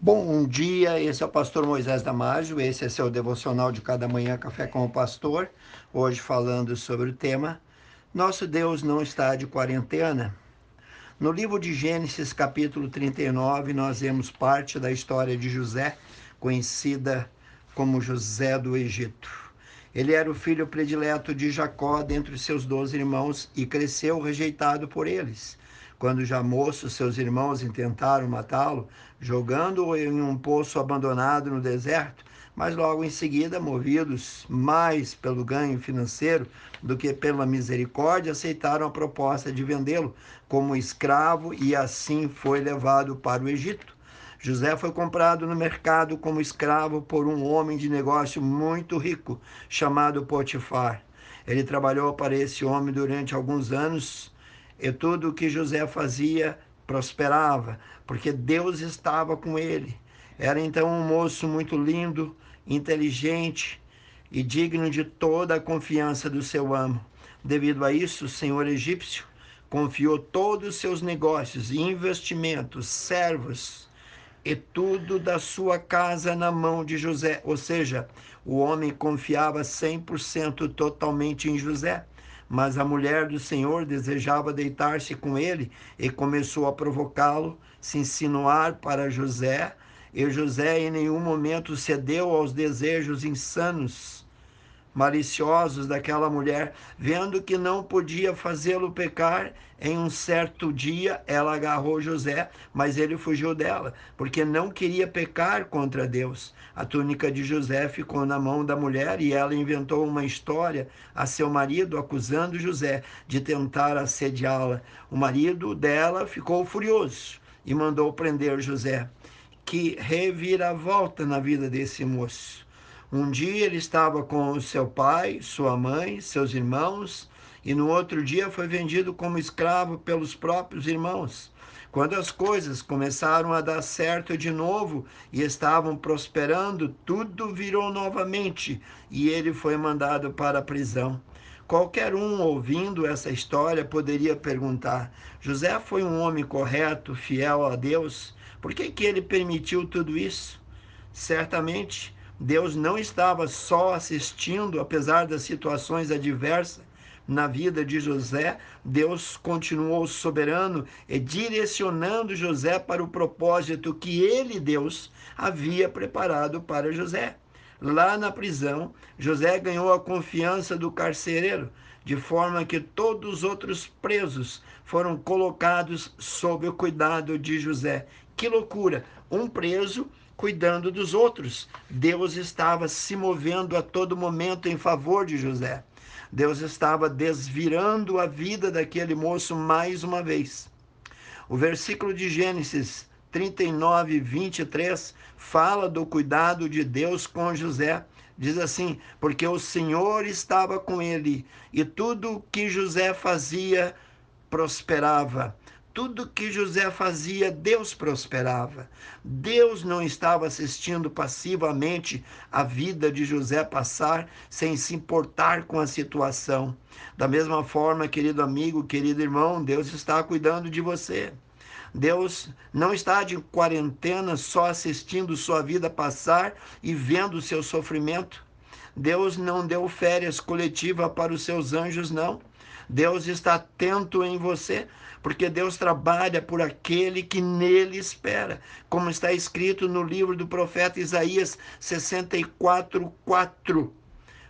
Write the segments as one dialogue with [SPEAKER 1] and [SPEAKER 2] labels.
[SPEAKER 1] Bom dia, esse é o pastor Moisés Damásio, esse é seu devocional de cada manhã, Café com o Pastor. Hoje falando sobre o tema Nosso Deus não está de quarentena. No livro de Gênesis, capítulo 39, nós vemos parte da história de José, conhecida como José do Egito. Ele era o filho predileto de Jacó dentre seus doze irmãos e cresceu rejeitado por eles. Quando já moço, seus irmãos intentaram matá-lo, jogando-o em um poço abandonado no deserto, mas logo em seguida, movidos mais pelo ganho financeiro do que pela misericórdia, aceitaram a proposta de vendê-lo como escravo e assim foi levado para o Egito. José foi comprado no mercado como escravo por um homem de negócio muito rico chamado Potifar. Ele trabalhou para esse homem durante alguns anos e tudo o que José fazia prosperava, porque Deus estava com ele. Era então um moço muito lindo, inteligente e digno de toda a confiança do seu amo. Devido a isso, o senhor egípcio confiou todos os seus negócios, investimentos, servos e tudo da sua casa na mão de José. Ou seja, o homem confiava 100% totalmente em José. Mas a mulher do Senhor desejava deitar-se com ele e começou a provocá-lo, se insinuar para José. E José em nenhum momento cedeu aos desejos insanos maliciosos daquela mulher, vendo que não podia fazê-lo pecar, em um certo dia ela agarrou José, mas ele fugiu dela, porque não queria pecar contra Deus. A túnica de José ficou na mão da mulher e ela inventou uma história a seu marido, acusando José de tentar assediá-la. O marido dela ficou furioso e mandou prender José. Que reviravolta na vida desse moço. Um dia ele estava com seu pai, sua mãe, seus irmãos, e no outro dia foi vendido como escravo pelos próprios irmãos. Quando as coisas começaram a dar certo de novo e estavam prosperando, tudo virou novamente e ele foi mandado para a prisão. Qualquer um ouvindo essa história poderia perguntar: José foi um homem correto, fiel a Deus? Por que, que ele permitiu tudo isso? Certamente Deus não estava só assistindo, apesar das situações adversas na vida de José, Deus continuou soberano e direcionando José para o propósito que ele, Deus, havia preparado para José. Lá na prisão, José ganhou a confiança do carcereiro, de forma que todos os outros presos foram colocados sob o cuidado de José. Que loucura! Um preso cuidando dos outros. Deus estava se movendo a todo momento em favor de José. Deus estava desvirando a vida daquele moço mais uma vez. O versículo de Gênesis 39, 23 fala do cuidado de Deus com José. Diz assim: porque o Senhor estava com ele e tudo que José fazia prosperava tudo que José fazia, Deus prosperava. Deus não estava assistindo passivamente a vida de José passar sem se importar com a situação. Da mesma forma, querido amigo, querido irmão, Deus está cuidando de você. Deus não está de quarentena só assistindo sua vida passar e vendo o seu sofrimento. Deus não deu férias coletiva para os seus anjos, não. Deus está atento em você, porque Deus trabalha por aquele que nele espera, como está escrito no livro do profeta Isaías 64, 4.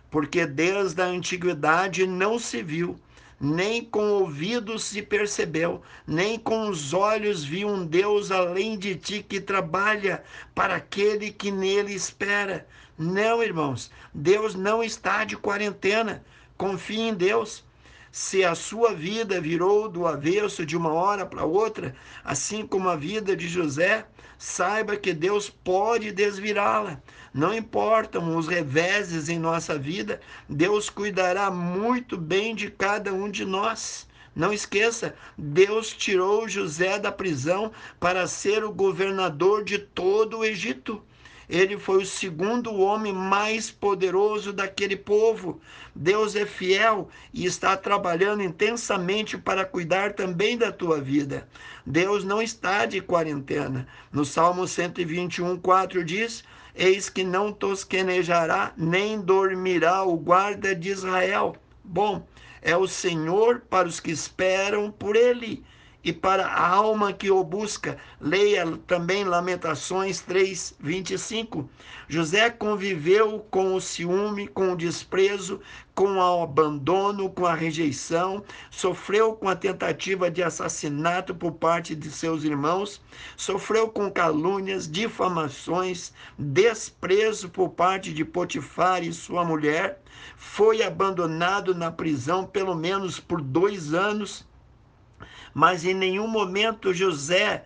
[SPEAKER 1] Porque desde a antiguidade não se viu, nem com ouvidos se percebeu, nem com os olhos viu um Deus além de ti que trabalha para aquele que nele espera. Não, irmãos, Deus não está de quarentena. Confie em Deus se a sua vida virou do avesso de uma hora para outra, assim como a vida de José, saiba que Deus pode desvirá-la. Não importam os reveses em nossa vida, Deus cuidará muito bem de cada um de nós. Não esqueça, Deus tirou José da prisão para ser o governador de todo o Egito. Ele foi o segundo homem mais poderoso daquele povo. Deus é fiel e está trabalhando intensamente para cuidar também da tua vida. Deus não está de quarentena. No Salmo 121, 4 diz: Eis que não tosquenejará, nem dormirá o guarda de Israel. Bom, é o Senhor para os que esperam por ele e para a alma que o busca. Leia também Lamentações 3, 25. José conviveu com o ciúme, com o desprezo, com o abandono, com a rejeição, sofreu com a tentativa de assassinato por parte de seus irmãos, sofreu com calúnias, difamações, desprezo por parte de Potifar e sua mulher, foi abandonado na prisão pelo menos por dois anos mas em nenhum momento José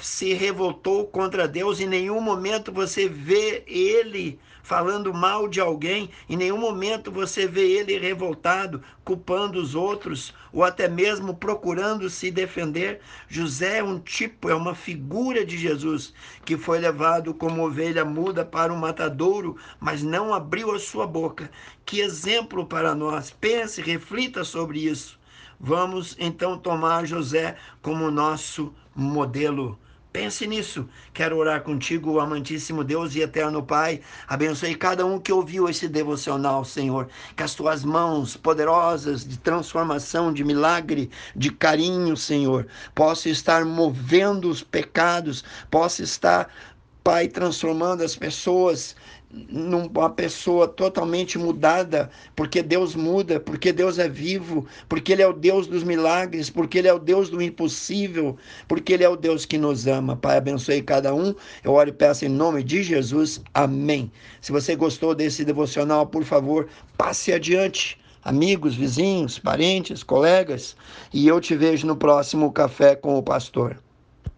[SPEAKER 1] se revoltou contra Deus, em nenhum momento você vê ele falando mal de alguém, em nenhum momento você vê ele revoltado, culpando os outros, ou até mesmo procurando se defender. José é um tipo, é uma figura de Jesus, que foi levado como ovelha muda para o matadouro, mas não abriu a sua boca. Que exemplo para nós! Pense, reflita sobre isso. Vamos então tomar José como nosso modelo. Pense nisso. Quero orar contigo, amantíssimo Deus e eterno Pai. Abençoe cada um que ouviu esse devocional, Senhor. Que as tuas mãos poderosas de transformação, de milagre, de carinho, Senhor, possa estar movendo os pecados, possa estar Pai, transformando as pessoas numa pessoa totalmente mudada, porque Deus muda, porque Deus é vivo, porque Ele é o Deus dos milagres, porque Ele é o Deus do impossível, porque Ele é o Deus que nos ama. Pai, abençoe cada um. Eu oro e peço em nome de Jesus. Amém. Se você gostou desse devocional, por favor, passe adiante. Amigos, vizinhos, parentes, colegas, e eu te vejo no próximo Café com o Pastor.